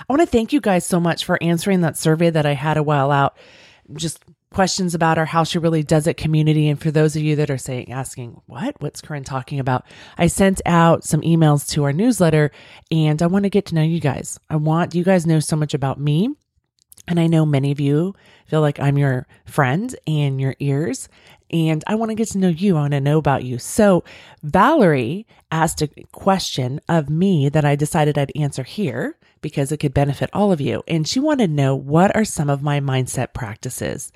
I want to thank you guys so much for answering that survey that I had a while out. Just questions about our How She Really Does It community. And for those of you that are saying, asking, what? What's Corinne talking about? I sent out some emails to our newsletter and I want to get to know you guys. I want you guys know so much about me. And I know many of you feel like I'm your friend and your ears. And I want to get to know you. I want to know about you. So, Valerie asked a question of me that I decided I'd answer here because it could benefit all of you. And she wanted to know what are some of my mindset practices.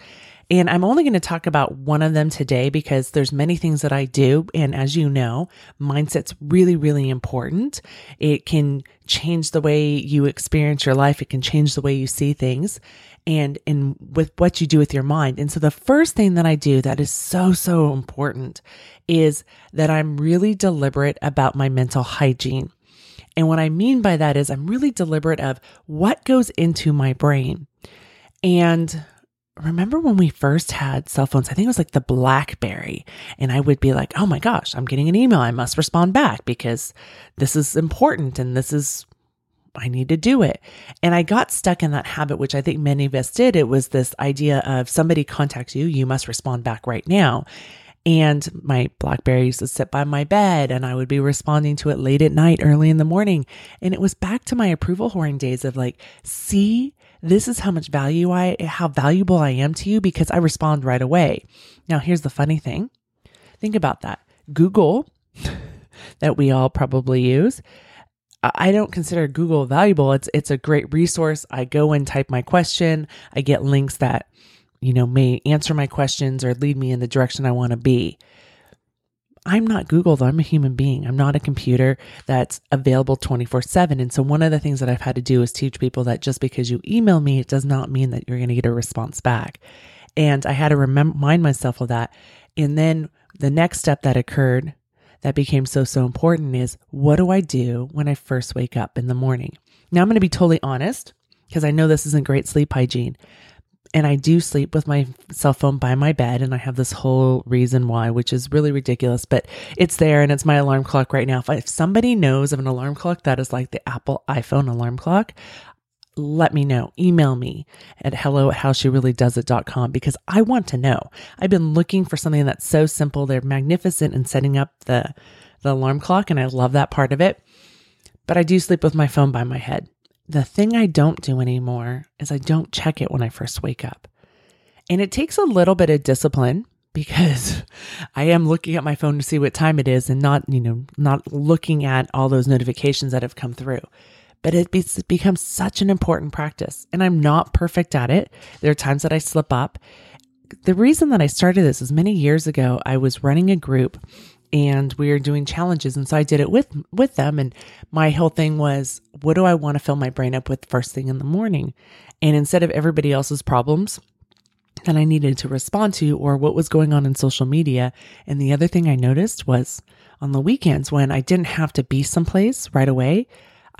And I'm only going to talk about one of them today because there's many things that I do. And as you know, mindset's really, really important. It can change the way you experience your life. It can change the way you see things and, and with what you do with your mind. And so the first thing that I do that is so, so important is that I'm really deliberate about my mental hygiene. And what I mean by that is I'm really deliberate of what goes into my brain. And remember when we first had cell phones? I think it was like the Blackberry. And I would be like, oh my gosh, I'm getting an email. I must respond back because this is important and this is, I need to do it. And I got stuck in that habit, which I think many of us did. It was this idea of somebody contacts you, you must respond back right now. And my Blackberry used to sit by my bed and I would be responding to it late at night, early in the morning. And it was back to my approval horn days of like, see, this is how much value I, how valuable I am to you because I respond right away. Now, here's the funny thing. Think about that. Google, that we all probably use, I don't consider Google valuable. It's it's a great resource. I go and type my question. I get links that you know, may answer my questions or lead me in the direction I want to be. I'm not Google, though. I'm a human being. I'm not a computer that's available 24 7. And so, one of the things that I've had to do is teach people that just because you email me, it does not mean that you're going to get a response back. And I had to remind myself of that. And then the next step that occurred that became so, so important is what do I do when I first wake up in the morning? Now, I'm going to be totally honest because I know this isn't great sleep hygiene and I do sleep with my cell phone by my bed, and I have this whole reason why, which is really ridiculous, but it's there and it's my alarm clock right now. If, if somebody knows of an alarm clock that is like the Apple iPhone alarm clock, let me know. Email me at hello at howshereallydoesit.com because I want to know. I've been looking for something that's so simple. They're magnificent in setting up the, the alarm clock, and I love that part of it. But I do sleep with my phone by my head. The thing I don't do anymore is I don't check it when I first wake up. And it takes a little bit of discipline because I am looking at my phone to see what time it is and not, you know, not looking at all those notifications that have come through. But it becomes such an important practice. And I'm not perfect at it. There are times that I slip up. The reason that I started this is many years ago, I was running a group and we were doing challenges. And so I did it with with them. And my whole thing was what do I want to fill my brain up with first thing in the morning? And instead of everybody else's problems that I needed to respond to or what was going on in social media and the other thing I noticed was on the weekends when I didn't have to be someplace right away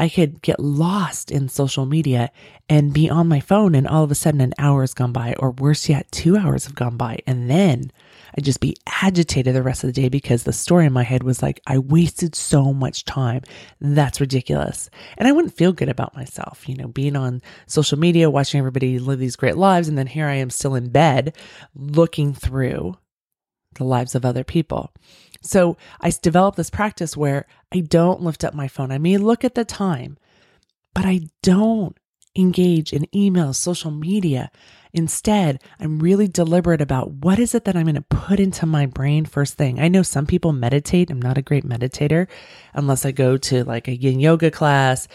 I could get lost in social media and be on my phone and all of a sudden an hour has gone by or worse yet 2 hours have gone by. And then I'd just be agitated the rest of the day because the story in my head was like, I wasted so much time. That's ridiculous. And I wouldn't feel good about myself, you know, being on social media, watching everybody live these great lives. And then here I am still in bed looking through the lives of other people. So I developed this practice where I don't lift up my phone. I may look at the time, but I don't engage in emails, social media. Instead, I'm really deliberate about what is it that I'm going to put into my brain first thing. I know some people meditate. I'm not a great meditator unless I go to like a yin yoga class.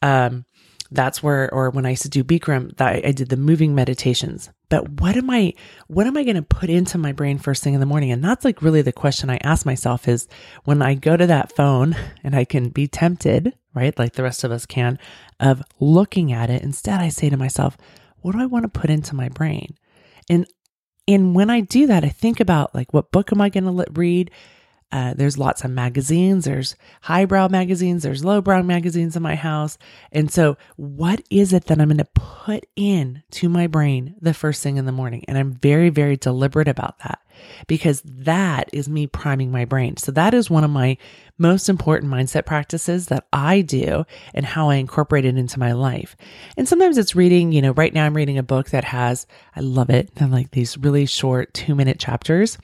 Um, that's where, or when I used to do Bikram, that I did the moving meditations. But what am I, what am I going to put into my brain first thing in the morning? And that's like really the question I ask myself is when I go to that phone and I can be tempted, right? Like the rest of us can, of looking at it. Instead, I say to myself, what do I want to put into my brain? And and when I do that, I think about like what book am I going to read? Uh, there's lots of magazines. There's highbrow magazines. There's lowbrow magazines in my house. And so, what is it that I'm going to put in to my brain the first thing in the morning? And I'm very, very deliberate about that because that is me priming my brain. So, that is one of my most important mindset practices that I do and how I incorporate it into my life. And sometimes it's reading, you know, right now I'm reading a book that has, I love it. I like these really short two minute chapters.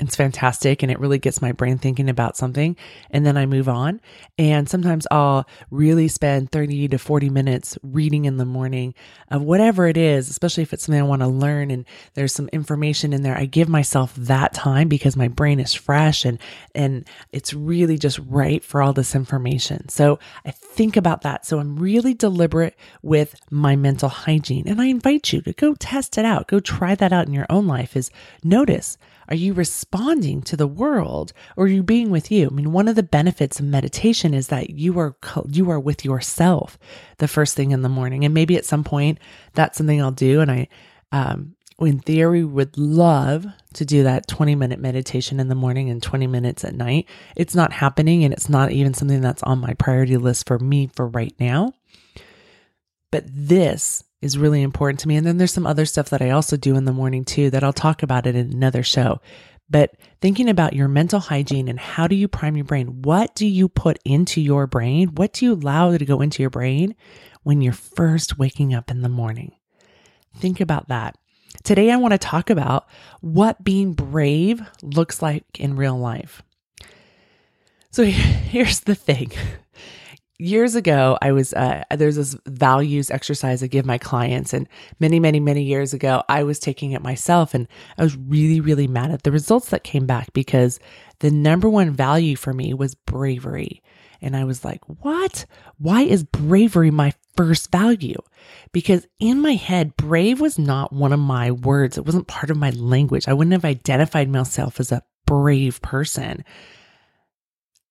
It's fantastic and it really gets my brain thinking about something. And then I move on. And sometimes I'll really spend 30 to 40 minutes reading in the morning of whatever it is, especially if it's something I want to learn and there's some information in there. I give myself that time because my brain is fresh and, and it's really just right for all this information. So I think about that. So I'm really deliberate with my mental hygiene. And I invite you to go test it out. Go try that out in your own life is notice are you responding to the world or are you being with you? I mean, one of the benefits of meditation is that you are you are with yourself the first thing in the morning. And maybe at some point that's something I'll do and I um in theory would love to do that 20 minute meditation in the morning and 20 minutes at night. It's not happening and it's not even something that's on my priority list for me for right now. But this is really important to me. And then there's some other stuff that I also do in the morning too that I'll talk about it in another show. But thinking about your mental hygiene and how do you prime your brain? What do you put into your brain? What do you allow to go into your brain when you're first waking up in the morning? Think about that. Today, I want to talk about what being brave looks like in real life. So here's the thing years ago i was uh, there's this values exercise i give my clients and many many many years ago i was taking it myself and i was really really mad at the results that came back because the number one value for me was bravery. And i was like what? Why is bravery my first value? Because in my head brave was not one of my words. It wasn't part of my language. I wouldn't have identified myself as a brave person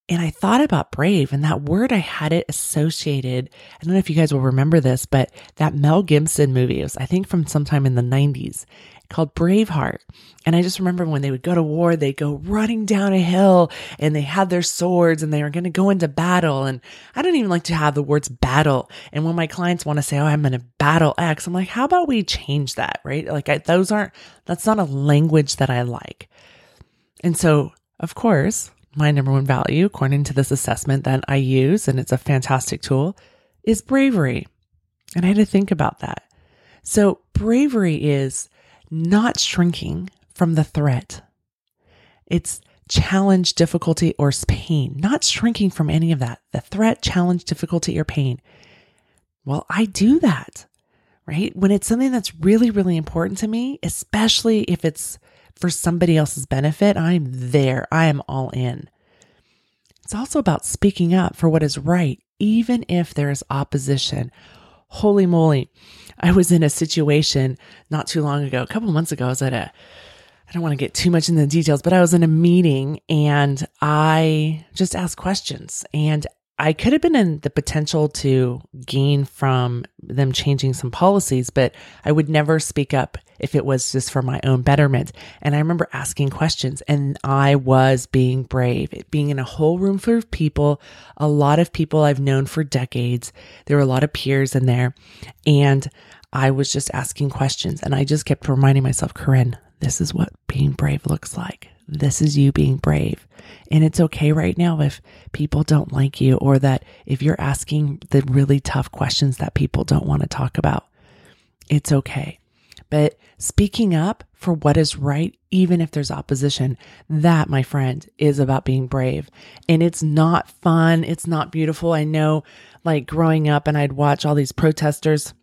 and I thought about brave and that word, I had it associated. I don't know if you guys will remember this, but that Mel Gibson movie was, I think, from sometime in the 90s called Braveheart. And I just remember when they would go to war, they'd go running down a hill and they had their swords and they were going to go into battle. And I don't even like to have the words battle. And when my clients want to say, Oh, I'm going to battle X, I'm like, how about we change that? Right. Like I, those aren't, that's not a language that I like. And so, of course, my number one value, according to this assessment that I use, and it's a fantastic tool, is bravery. And I had to think about that. So, bravery is not shrinking from the threat. It's challenge, difficulty, or pain, not shrinking from any of that. The threat, challenge, difficulty, or pain. Well, I do that, right? When it's something that's really, really important to me, especially if it's for somebody else's benefit, I'm there. I am all in. It's also about speaking up for what is right, even if there is opposition. Holy moly. I was in a situation not too long ago, a couple months ago. I was at a, I don't want to get too much into the details, but I was in a meeting and I just asked questions. And I could have been in the potential to gain from them changing some policies, but I would never speak up if it was just for my own betterment. And I remember asking questions and I was being brave, being in a whole room full of people, a lot of people I've known for decades. There were a lot of peers in there and I was just asking questions and I just kept reminding myself, Corinne, this is what being brave looks like. This is you being brave. And it's okay right now if people don't like you or that if you're asking the really tough questions that people don't want to talk about. It's okay. But speaking up for what is right, even if there's opposition, that, my friend, is about being brave. And it's not fun. It's not beautiful. I know, like growing up, and I'd watch all these protesters.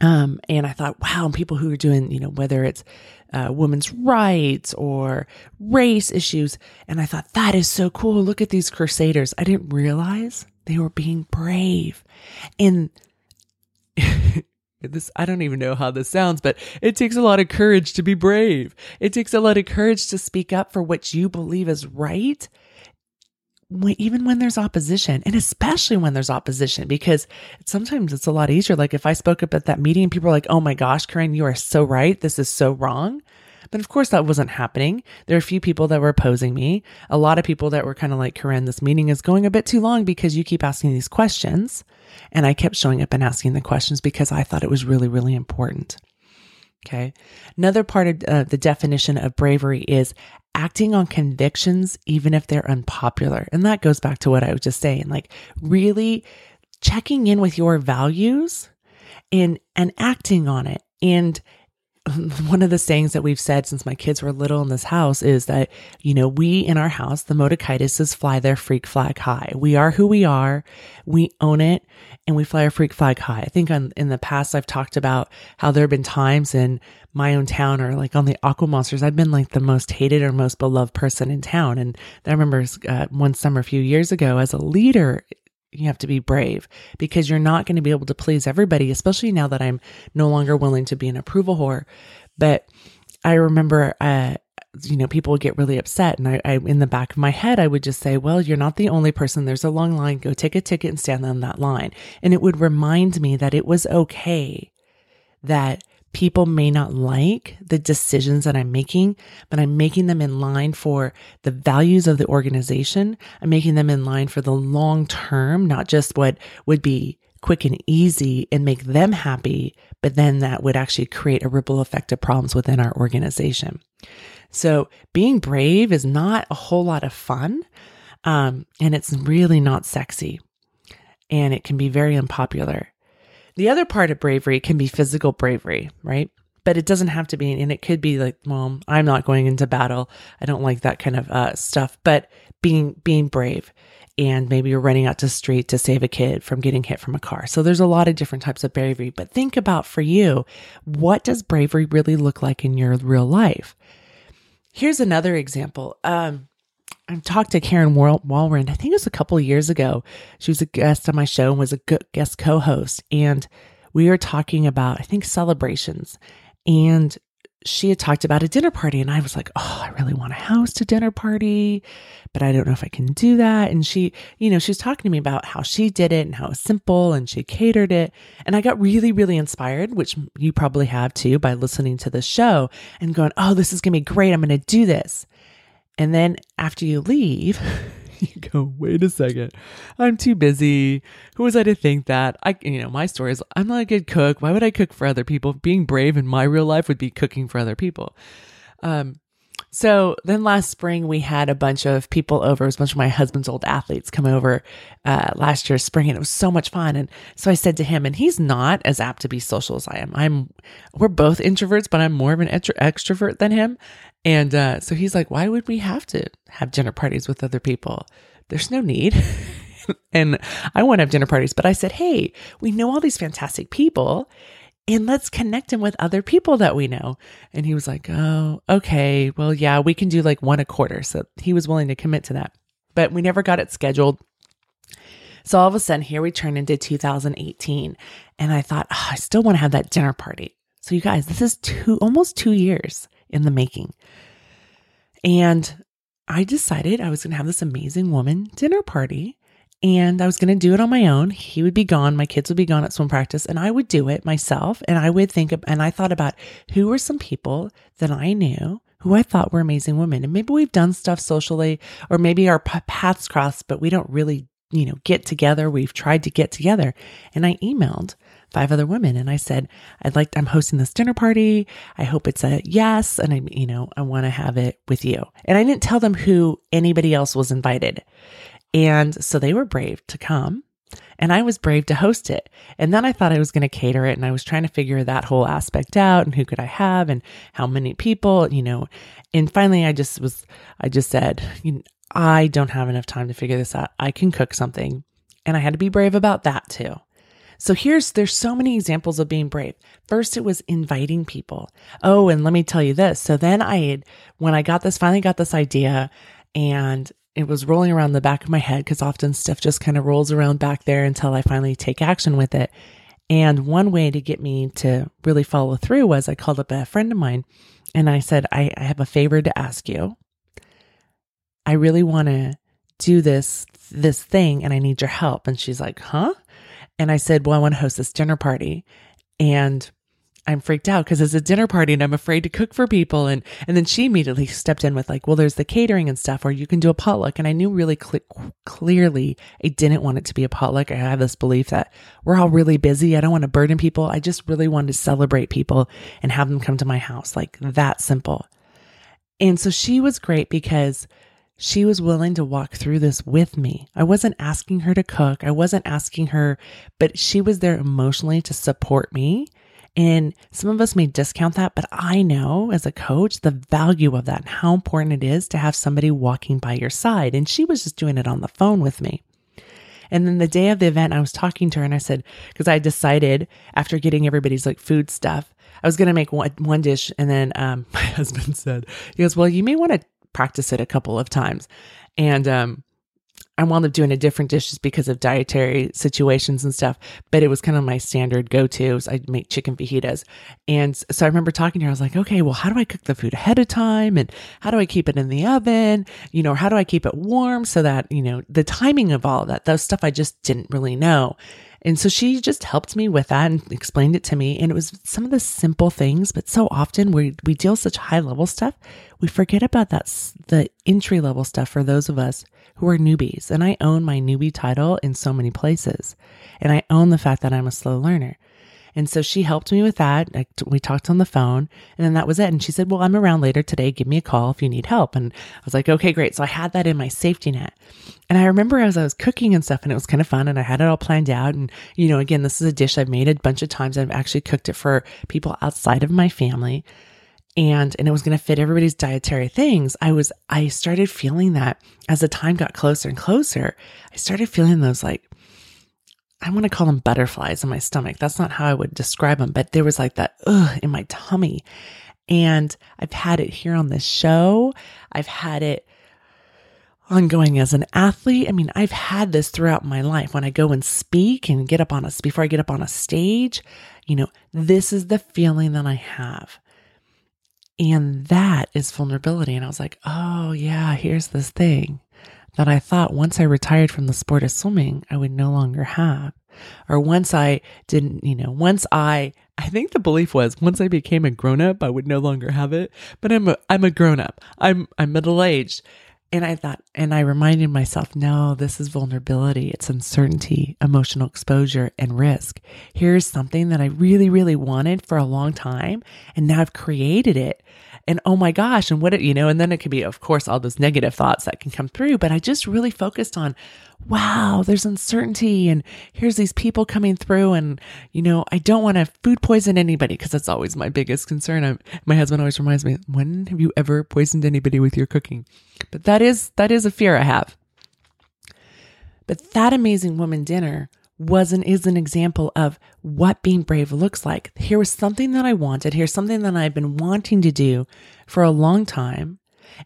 Um, and I thought, wow, people who are doing, you know, whether it's uh, women's rights or race issues. And I thought, that is so cool. Look at these crusaders. I didn't realize they were being brave. And this, I don't even know how this sounds, but it takes a lot of courage to be brave. It takes a lot of courage to speak up for what you believe is right even when there's opposition and especially when there's opposition because sometimes it's a lot easier. Like if i spoke up at that meeting people are like oh my gosh corinne you are so right. This is so wrong. But of course that wasn't happening. There are a few people that were opposing me. A lot of people that were kind of like corinne this meeting is going a bit too long because you keep asking these questions. And i kept showing up and asking the questions because i thought it was really really important. Okay. Another part of uh, the definition of bravery is acting on convictions, even if they're unpopular. And that goes back to what I was just saying, like really checking in with your values and, and acting on it. And one of the sayings that we've said since my kids were little in this house is that, you know, we in our house, the Motikaitis fly their freak flag high. We are who we are. We own it and we fly our freak flag high. I think on, in the past, I've talked about how there have been times in my own town or like on the Aqua Monsters, I've been like the most hated or most beloved person in town. And I remember uh, one summer a few years ago as a leader, you have to be brave because you're not going to be able to please everybody, especially now that I'm no longer willing to be an approval whore. But I remember, uh, you know, people would get really upset. And I, I, in the back of my head, I would just say, well, you're not the only person. There's a long line. Go take a ticket and stand on that line. And it would remind me that it was okay that people may not like the decisions that I'm making, but I'm making them in line for the values of the organization. I'm making them in line for the long term, not just what would be quick and easy and make them happy, but then that would actually create a ripple effect of problems within our organization. So being brave is not a whole lot of fun. Um, and it's really not sexy and it can be very unpopular. The other part of bravery can be physical bravery, right? But it doesn't have to be, and it could be like, well, I'm not going into battle. I don't like that kind of uh, stuff. But being being brave, and maybe you're running out to the street to save a kid from getting hit from a car. So there's a lot of different types of bravery. But think about for you, what does bravery really look like in your real life? Here's another example. Um, I talked to Karen Walrond, I think it was a couple of years ago. She was a guest on my show and was a guest co host. And we were talking about, I think, celebrations. And she had talked about a dinner party. And I was like, oh, I really want a house to dinner party, but I don't know if I can do that. And she, you know, she was talking to me about how she did it and how it was simple and she catered it. And I got really, really inspired, which you probably have too by listening to the show and going, oh, this is going to be great. I'm going to do this. And then after you leave, you go, wait a second, I'm too busy. Who was I to think that? I, you know, my story is I'm not a good cook. Why would I cook for other people? Being brave in my real life would be cooking for other people. Um, so then last spring we had a bunch of people over. It was a bunch of my husband's old athletes come over uh, last year spring, and it was so much fun. And so I said to him, and he's not as apt to be social as I am. I'm we're both introverts, but I'm more of an extro- extrovert than him. And uh, so he's like, why would we have to have dinner parties with other people? There's no need. and I want to have dinner parties, but I said, hey, we know all these fantastic people and let's connect him with other people that we know. And he was like, oh, okay. Well, yeah, we can do like one a quarter. So he was willing to commit to that, but we never got it scheduled. So all of a sudden, here we turn into 2018. And I thought, oh, I still want to have that dinner party. So, you guys, this is two, almost two years in the making. And I decided I was going to have this amazing woman dinner party and I was going to do it on my own. He would be gone. My kids would be gone at swim practice and I would do it myself. And I would think, of, and I thought about who were some people that I knew who I thought were amazing women. And maybe we've done stuff socially or maybe our paths crossed, but we don't really, you know, get together. We've tried to get together. And I emailed five other women and I said, I'd like, I'm hosting this dinner party. I hope it's a yes. And I, you know, I want to have it with you. And I didn't tell them who anybody else was invited. And so they were brave to come and I was brave to host it. And then I thought I was going to cater it and I was trying to figure that whole aspect out and who could I have and how many people, you know. And finally I just was I just said, I don't have enough time to figure this out. I can cook something. And I had to be brave about that too. So here's, there's so many examples of being brave. First, it was inviting people. Oh, and let me tell you this. So then I when I got this, finally got this idea and it was rolling around the back of my head because often stuff just kind of rolls around back there until I finally take action with it. And one way to get me to really follow through was I called up a friend of mine and I said, I, I have a favor to ask you. I really want to do this this thing and I need your help. And she's like, huh? And I said, well, I want to host this dinner party. And I'm freaked out because it's a dinner party and I'm afraid to cook for people. And, and then she immediately stepped in with like, well, there's the catering and stuff, or you can do a potluck. And I knew really cl- clearly I didn't want it to be a potluck. I have this belief that we're all really busy. I don't want to burden people. I just really wanted to celebrate people and have them come to my house. Like that simple. And so she was great because she was willing to walk through this with me. I wasn't asking her to cook. I wasn't asking her, but she was there emotionally to support me and some of us may discount that, but I know as a coach the value of that and how important it is to have somebody walking by your side. And she was just doing it on the phone with me. And then the day of the event, I was talking to her and I said, because I decided after getting everybody's like food stuff, I was going to make one, one dish. And then um, my husband said, he goes, well, you may want to practice it a couple of times. And um, I wound up doing a different dish just because of dietary situations and stuff, but it was kind of my standard go to. I'd make chicken fajitas. And so I remember talking to her, I was like, okay, well, how do I cook the food ahead of time? And how do I keep it in the oven? You know, how do I keep it warm so that, you know, the timing of all of that, those stuff I just didn't really know. And so she just helped me with that and explained it to me. And it was some of the simple things, but so often we, we deal such high level stuff, we forget about that, the entry level stuff for those of us who are newbies. And I own my newbie title in so many places. And I own the fact that I'm a slow learner. And so she helped me with that. We talked on the phone and then that was it. And she said, well, I'm around later today. Give me a call if you need help. And I was like, okay, great. So I had that in my safety net. And I remember as I was cooking and stuff and it was kind of fun and I had it all planned out. And, you know, again, this is a dish I've made a bunch of times. I've actually cooked it for people outside of my family and and it was going to fit everybody's dietary things i was i started feeling that as the time got closer and closer i started feeling those like I want to call them butterflies in my stomach. That's not how I would describe them, but there was like that ugh in my tummy. And I've had it here on this show. I've had it ongoing as an athlete. I mean, I've had this throughout my life when I go and speak and get up on us before I get up on a stage. You know, this is the feeling that I have. And that is vulnerability. And I was like, oh, yeah, here's this thing that I thought once I retired from the sport of swimming, I would no longer have. Or once I didn't, you know, once I, I think the belief was once I became a grown up, I would no longer have it. But I'm a, I'm a grown up. I'm, I'm middle aged. And I thought, and I reminded myself, no, this is vulnerability. It's uncertainty, emotional exposure, and risk. Here's something that I really, really wanted for a long time. And now I've created it and oh my gosh, and what, it, you know, and then it could be, of course, all those negative thoughts that can come through. But I just really focused on, wow, there's uncertainty and here's these people coming through. And, you know, I don't want to food poison anybody because that's always my biggest concern. I'm, my husband always reminds me, when have you ever poisoned anybody with your cooking? But that is, that is a fear I have. But that amazing woman dinner was and is an example of what being brave looks like. Here was something that I wanted. Here's something that I've been wanting to do for a long time.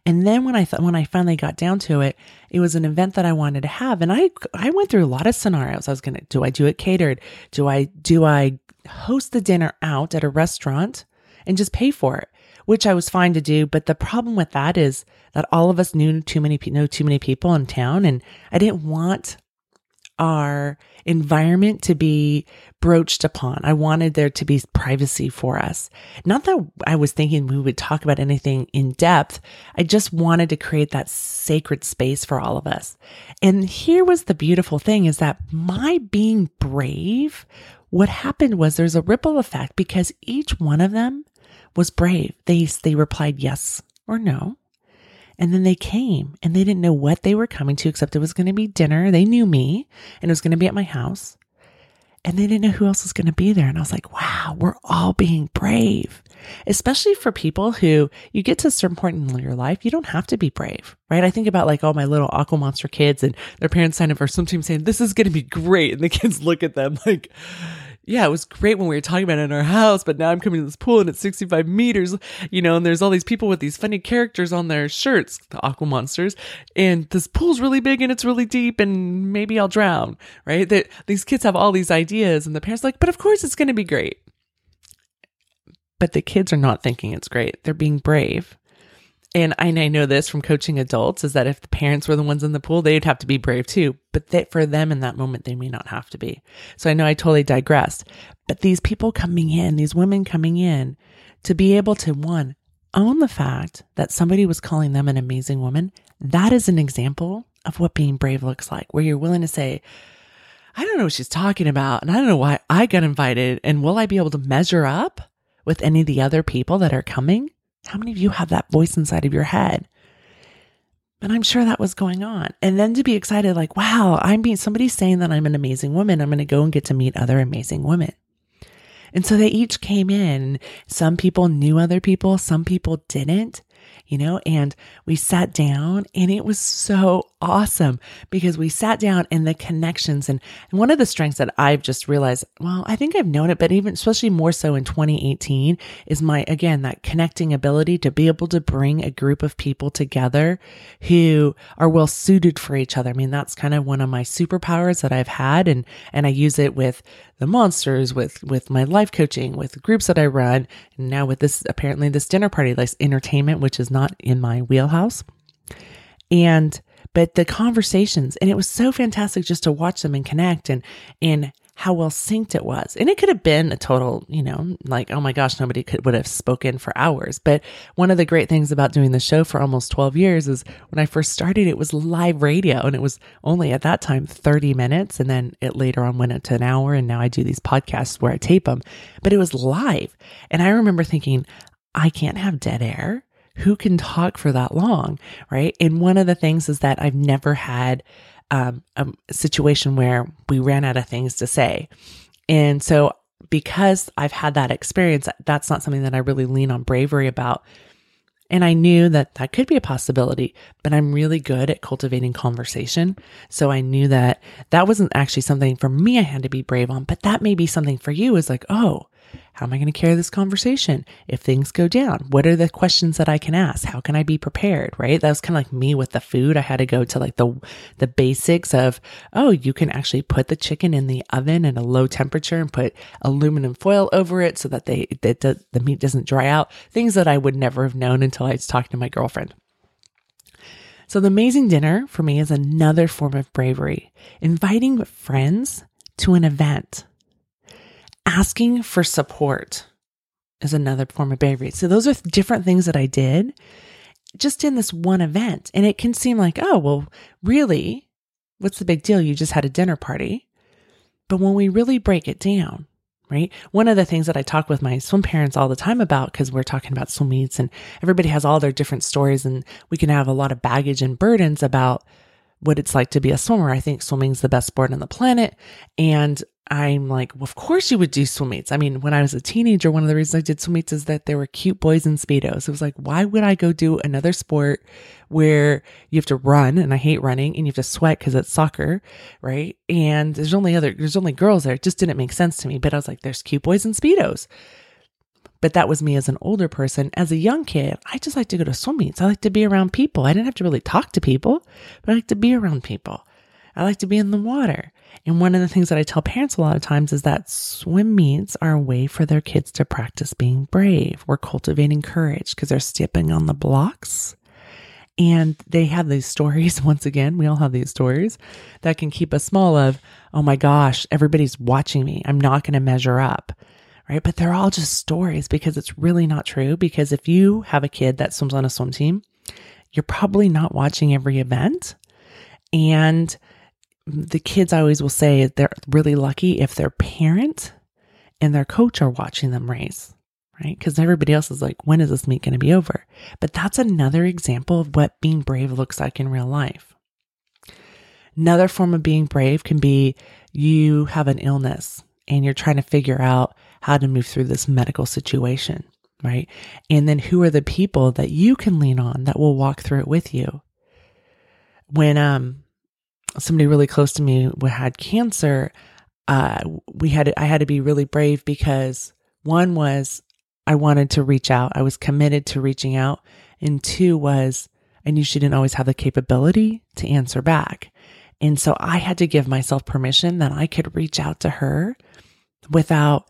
And then when I thought, when I finally got down to it, it was an event that I wanted to have. And I, I went through a lot of scenarios. I was to, do I do it catered? Do I, do I host the dinner out at a restaurant and just pay for it? Which I was fine to do. But the problem with that is that all of us knew too many, know too many people in town. And I didn't want our environment to be broached upon. I wanted there to be privacy for us. Not that I was thinking we would talk about anything in depth. I just wanted to create that sacred space for all of us. And here was the beautiful thing is that my being brave, what happened was there's a ripple effect because each one of them was brave. They, they replied yes or no. And then they came and they didn't know what they were coming to, except it was going to be dinner. They knew me and it was going to be at my house. And they didn't know who else was going to be there. And I was like, wow, we're all being brave, especially for people who you get to a certain point in your life, you don't have to be brave, right? I think about like all my little aqua monster kids and their parents sign up for some team saying, this is going to be great. And the kids look at them like, yeah, it was great when we were talking about it in our house, but now I'm coming to this pool and it's 65 meters, you know, and there's all these people with these funny characters on their shirts, the aqua monsters, and this pool's really big and it's really deep and maybe I'll drown, right? That these kids have all these ideas and the parents like, but of course it's going to be great. But the kids are not thinking it's great. They're being brave. And I know this from coaching adults is that if the parents were the ones in the pool, they'd have to be brave too. But that for them in that moment, they may not have to be. So I know I totally digressed. But these people coming in, these women coming in, to be able to one, own the fact that somebody was calling them an amazing woman, that is an example of what being brave looks like, where you're willing to say, I don't know what she's talking about. And I don't know why I got invited. And will I be able to measure up with any of the other people that are coming? How many of you have that voice inside of your head? And I'm sure that was going on. And then to be excited, like, wow, I'm being somebody's saying that I'm an amazing woman. I'm going to go and get to meet other amazing women. And so they each came in. Some people knew other people, some people didn't you know, and we sat down and it was so awesome because we sat down and the connections and, and one of the strengths that I've just realized, well, I think I've known it, but even especially more so in 2018 is my, again, that connecting ability to be able to bring a group of people together who are well suited for each other. I mean, that's kind of one of my superpowers that I've had and, and I use it with the monsters, with, with my life coaching, with groups that I run. And now with this, apparently this dinner party, like entertainment, which is not in my wheelhouse. And, but the conversations, and it was so fantastic just to watch them and connect and, and how well synced it was. And it could have been a total, you know, like, oh my gosh, nobody could would have spoken for hours. But one of the great things about doing the show for almost 12 years is when I first started, it was live radio and it was only at that time 30 minutes. And then it later on went into an hour. And now I do these podcasts where I tape them, but it was live. And I remember thinking, I can't have dead air who can talk for that long, right? And one of the things is that I've never had um, a situation where we ran out of things to say. And so, because I've had that experience, that's not something that I really lean on bravery about. And I knew that that could be a possibility, but I'm really good at cultivating conversation. So I knew that that wasn't actually something for me I had to be brave on, but that may be something for you is like, oh, how am I going to carry this conversation if things go down? What are the questions that I can ask? How can I be prepared? Right. That was kind of like me with the food. I had to go to like the, the basics of, oh, you can actually put the chicken in the oven at a low temperature and put aluminum foil over it so that they, that the, meat doesn't dry out. Things that I would never have known until I was talking to my girlfriend. So the amazing dinner for me is another form of bravery, inviting friends to an event asking for support is another form of bravery. So those are different things that I did just in this one event. And it can seem like, oh, well, really? What's the big deal? You just had a dinner party. But when we really break it down, right? One of the things that I talk with my swim parents all the time about, because we're talking about swim meets and everybody has all their different stories and we can have a lot of baggage and burdens about what it's like to be a swimmer. I think swimming's the best sport on the planet. And I'm like, well, of course you would do swim meets. I mean, when I was a teenager, one of the reasons I did swim meets is that there were cute boys in Speedos. It was like, why would I go do another sport where you have to run and I hate running and you have to sweat because it's soccer, right? And there's only other, there's only girls there. It just didn't make sense to me. But I was like, there's cute boys in Speedos. But that was me as an older person. As a young kid, I just like to go to swim meets. I like to be around people. I didn't have to really talk to people, but I like to be around people. I like to be in the water. And one of the things that I tell parents a lot of times is that swim meets are a way for their kids to practice being brave. We're cultivating courage because they're stepping on the blocks. And they have these stories. Once again, we all have these stories that can keep us small of, oh my gosh, everybody's watching me. I'm not going to measure up. Right. But they're all just stories because it's really not true. Because if you have a kid that swims on a swim team, you're probably not watching every event. And the kids I always will say they're really lucky if their parent and their coach are watching them race, right? Because everybody else is like, when is this meet going to be over? But that's another example of what being brave looks like in real life. Another form of being brave can be you have an illness and you're trying to figure out how to move through this medical situation, right? And then who are the people that you can lean on that will walk through it with you? When um somebody really close to me had cancer, uh, we had I had to be really brave because one was I wanted to reach out. I was committed to reaching out, and two was I knew she didn't always have the capability to answer back. And so I had to give myself permission that I could reach out to her without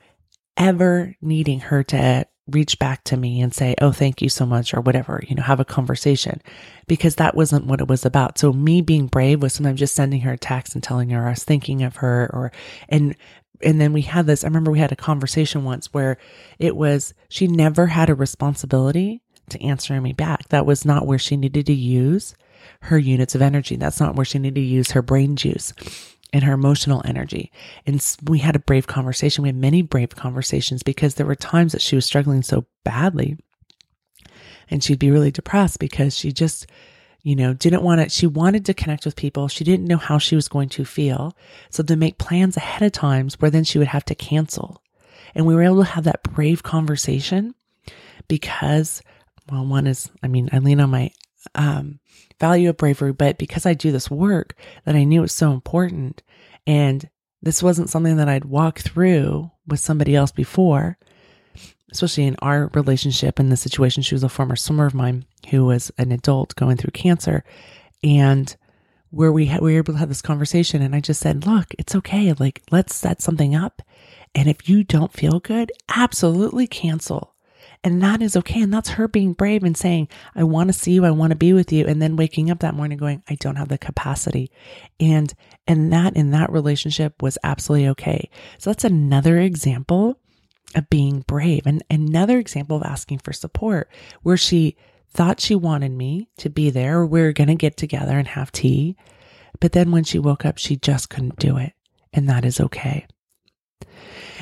ever needing her to reach back to me and say, Oh, thank you so much, or whatever, you know, have a conversation because that wasn't what it was about. So me being brave was sometimes just sending her a text and telling her I was thinking of her or, and, and then we had this, I remember we had a conversation once where it was, she never had a responsibility to answer me back. That was not where she needed to use her units of energy. That's not where she needed to use her brain juice and her emotional energy. And we had a brave conversation. We had many brave conversations because there were times that she was struggling so badly and she'd be really depressed because she just, you know, didn't want to, she wanted to connect with people. She didn't know how she was going to feel. So to make plans ahead of times where then she would have to cancel. And we were able to have that brave conversation because, well, one is, I mean, I lean on my, um, value of bravery, but because I do this work that I knew was so important and this wasn't something that I'd walk through with somebody else before, especially in our relationship in the situation. She was a former swimmer of mine who was an adult going through cancer and where we, ha- we were able to have this conversation and I just said, look, it's okay. Like, let's set something up. And if you don't feel good, absolutely cancel. And that is okay. And that's her being brave and saying, I want to see you. I want to be with you. And then waking up that morning going, I don't have the capacity. And, and that in that relationship was absolutely okay. So that's another example of being brave and another example of asking for support where she thought she wanted me to be there or we are going to get together and have tea. But then when she woke up, she just couldn't do it. And that is okay.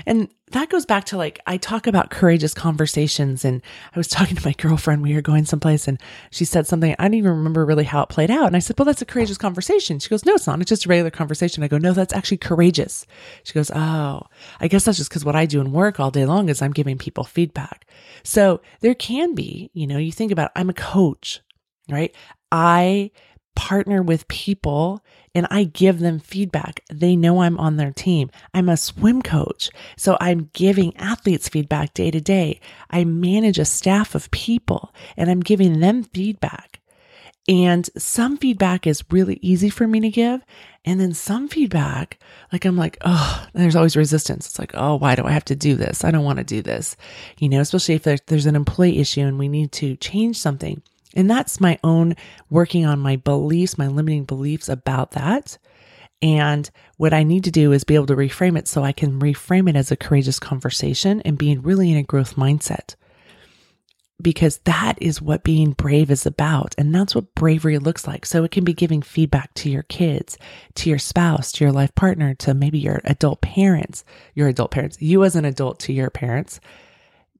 And that goes back to like, I talk about courageous conversations. And I was talking to my girlfriend, we were going someplace and she said something. I don't even remember really how it played out. And I said, Well, that's a courageous conversation. She goes, No, it's not. It's just a regular conversation. I go, No, that's actually courageous. She goes, Oh, I guess that's just because what I do in work all day long is I'm giving people feedback. So there can be, you know, you think about, I'm a coach, right? I partner with people and I give them feedback. They know I'm on their team. I'm a swim coach. So I'm giving athletes feedback day to day. I manage a staff of people and I'm giving them feedback. And some feedback is really easy for me to give. And then some feedback, like I'm like, oh, there's always resistance. It's like, oh, why do I have to do this? I don't want to do this. You know, especially if there's, an employee issue and we need to change something. And that's my own working on my beliefs, my limiting beliefs about that. And what I need to do is be able to reframe it so I can reframe it as a courageous conversation and being really in a growth mindset. Because that is what being brave is about. And that's what bravery looks like. So it can be giving feedback to your kids, to your spouse, to your life partner, to maybe your adult parents, your adult parents, you as an adult to your parents,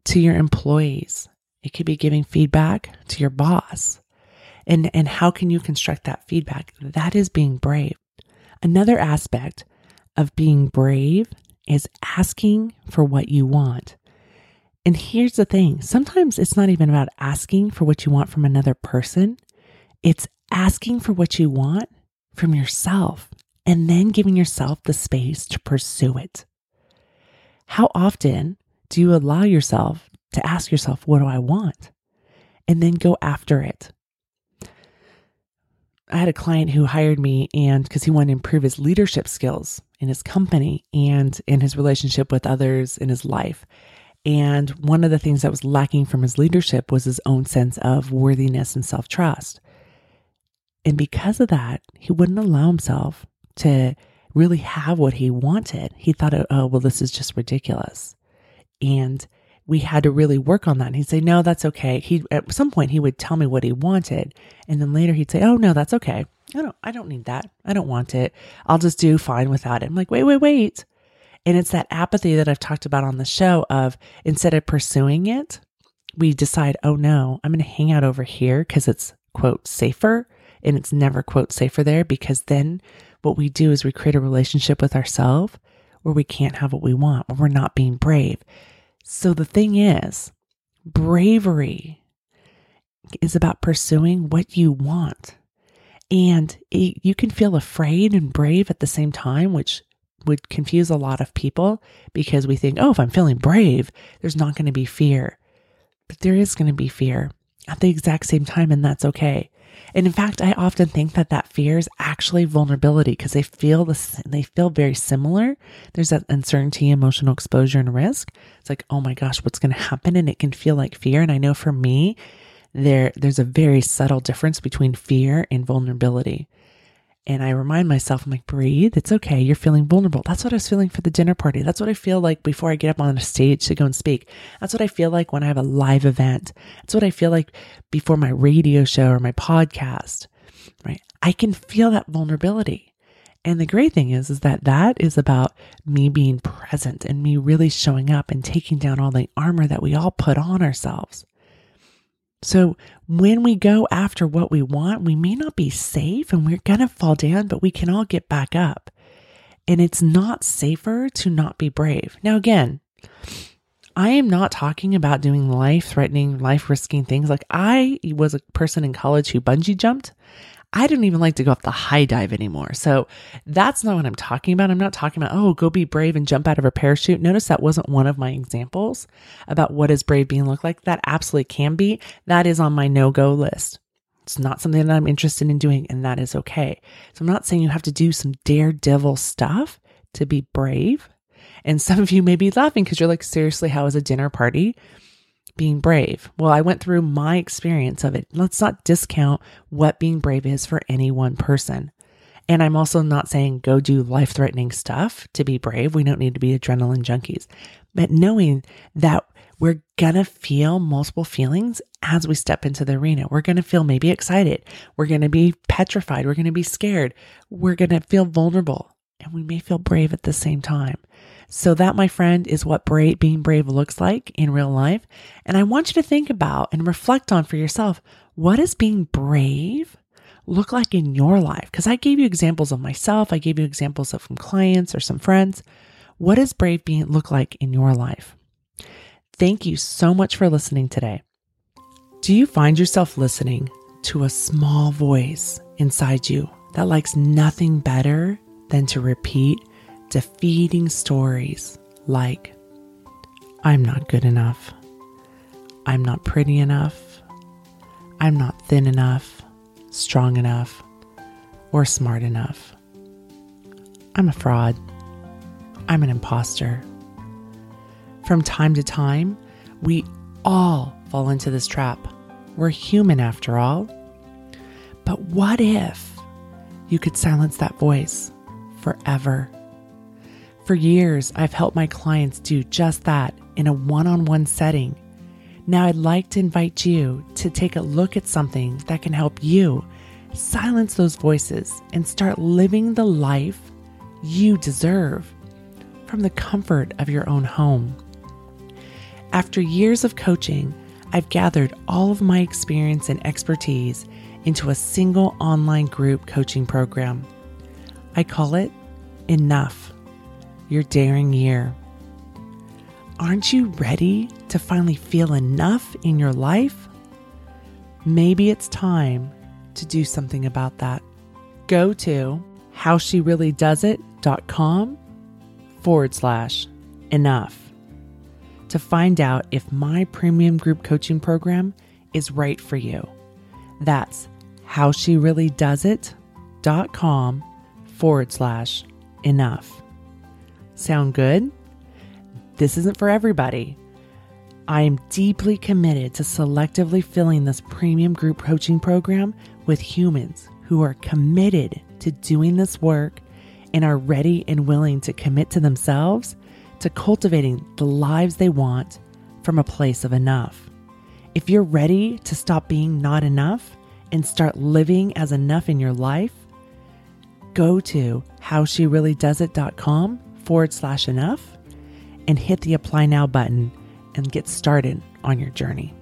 to your employees, it could be giving feedback to your boss. And, and how can you construct that feedback? That is being brave. Another aspect of being brave is asking for what you want. And here's the thing sometimes it's not even about asking for what you want from another person, it's asking for what you want from yourself and then giving yourself the space to pursue it. How often do you allow yourself to ask yourself, what do I want? And then go after it. I had a client who hired me and because he wanted to improve his leadership skills in his company and in his relationship with others in his life. And one of the things that was lacking from his leadership was his own sense of worthiness and self trust. And because of that, he wouldn't allow himself to really have what he wanted. He thought, oh, well, this is just ridiculous. And we had to really work on that. And he'd say, no, that's okay. He, at some point he would tell me what he wanted. And then later he'd say, oh, no, that's okay. I don't, I don't need that. I don't want it. I'll just do fine without it. I'm like, wait, wait, wait. And it's that apathy that I've talked about on the show of instead of pursuing it, we decide, oh no, I'm going to hang out over here because it's quote safer. And it's never quote safer there because then what we do is we create a relationship with ourselves where we can't have what we want, where we're not being brave. So the thing is, bravery is about pursuing what you want. And it, you can feel afraid and brave at the same time, which would confuse a lot of people because we think, oh, if I'm feeling brave, there's not going to be fear. But there is going to be fear at the exact same time, and that's okay. And in fact, I often think that that fear is actually vulnerability because they feel the they feel very similar. There's that uncertainty, emotional exposure, and risk. It's like, oh my gosh, what's going to happen? And it can feel like fear. And I know for me, there there's a very subtle difference between fear and vulnerability. And I remind myself, I'm like, breathe. It's okay. You're feeling vulnerable. That's what I was feeling for the dinner party. That's what I feel like before I get up on a stage to go and speak. That's what I feel like when I have a live event. That's what I feel like before my radio show or my podcast, right? I can feel that vulnerability. And the great thing is, is that that is about me being present and me really showing up and taking down all the armor that we all put on ourselves. So when we go after what we want, we may not be safe and we're going to fall down, but we can all get back up. And it's not safer to not be brave. Now, again, I am not talking about doing life threatening, life risking things. Like I was a person in college who bungee jumped. I don't even like to go up the high dive anymore. So that's not what I'm talking about. I'm not talking about, oh, go be brave and jump out of a parachute. Notice that wasn't one of my examples about what is brave being look like. That absolutely can be. That is on my no go list. It's not something that I'm interested in doing, and that is okay. So I'm not saying you have to do some daredevil stuff to be brave. And some of you may be laughing because you're like, seriously, how is a dinner party? Being brave. Well, I went through my experience of it. Let's not discount what being brave is for any one person. And I'm also not saying go do life threatening stuff to be brave. We don't need to be adrenaline junkies. But knowing that we're going to feel multiple feelings as we step into the arena. We're going to feel maybe excited. We're going to be petrified. We're going to be scared. We're going to feel vulnerable. And we may feel brave at the same time. So that, my friend, is what brave, being brave looks like in real life. And I want you to think about and reflect on for yourself, what does being brave look like in your life? Because I gave you examples of myself. I gave you examples of from clients or some friends. What does brave being look like in your life? Thank you so much for listening today. Do you find yourself listening to a small voice inside you that likes nothing better than to repeat defeating stories like, I'm not good enough, I'm not pretty enough, I'm not thin enough, strong enough, or smart enough. I'm a fraud. I'm an imposter. From time to time, we all fall into this trap. We're human after all. But what if you could silence that voice forever? For years, I've helped my clients do just that in a one on one setting. Now, I'd like to invite you to take a look at something that can help you silence those voices and start living the life you deserve from the comfort of your own home. After years of coaching, I've gathered all of my experience and expertise into a single online group coaching program. I call it Enough your daring year. Aren't you ready to finally feel enough in your life? Maybe it's time to do something about that. Go to howshereallydoesit.com forward slash enough to find out if my premium group coaching program is right for you. That's howshereallydoesit.com forward slash enough. Sound good? This isn't for everybody. I am deeply committed to selectively filling this premium group coaching program with humans who are committed to doing this work and are ready and willing to commit to themselves to cultivating the lives they want from a place of enough. If you're ready to stop being not enough and start living as enough in your life, go to howshereallydoesit.com forward slash enough and hit the apply now button and get started on your journey.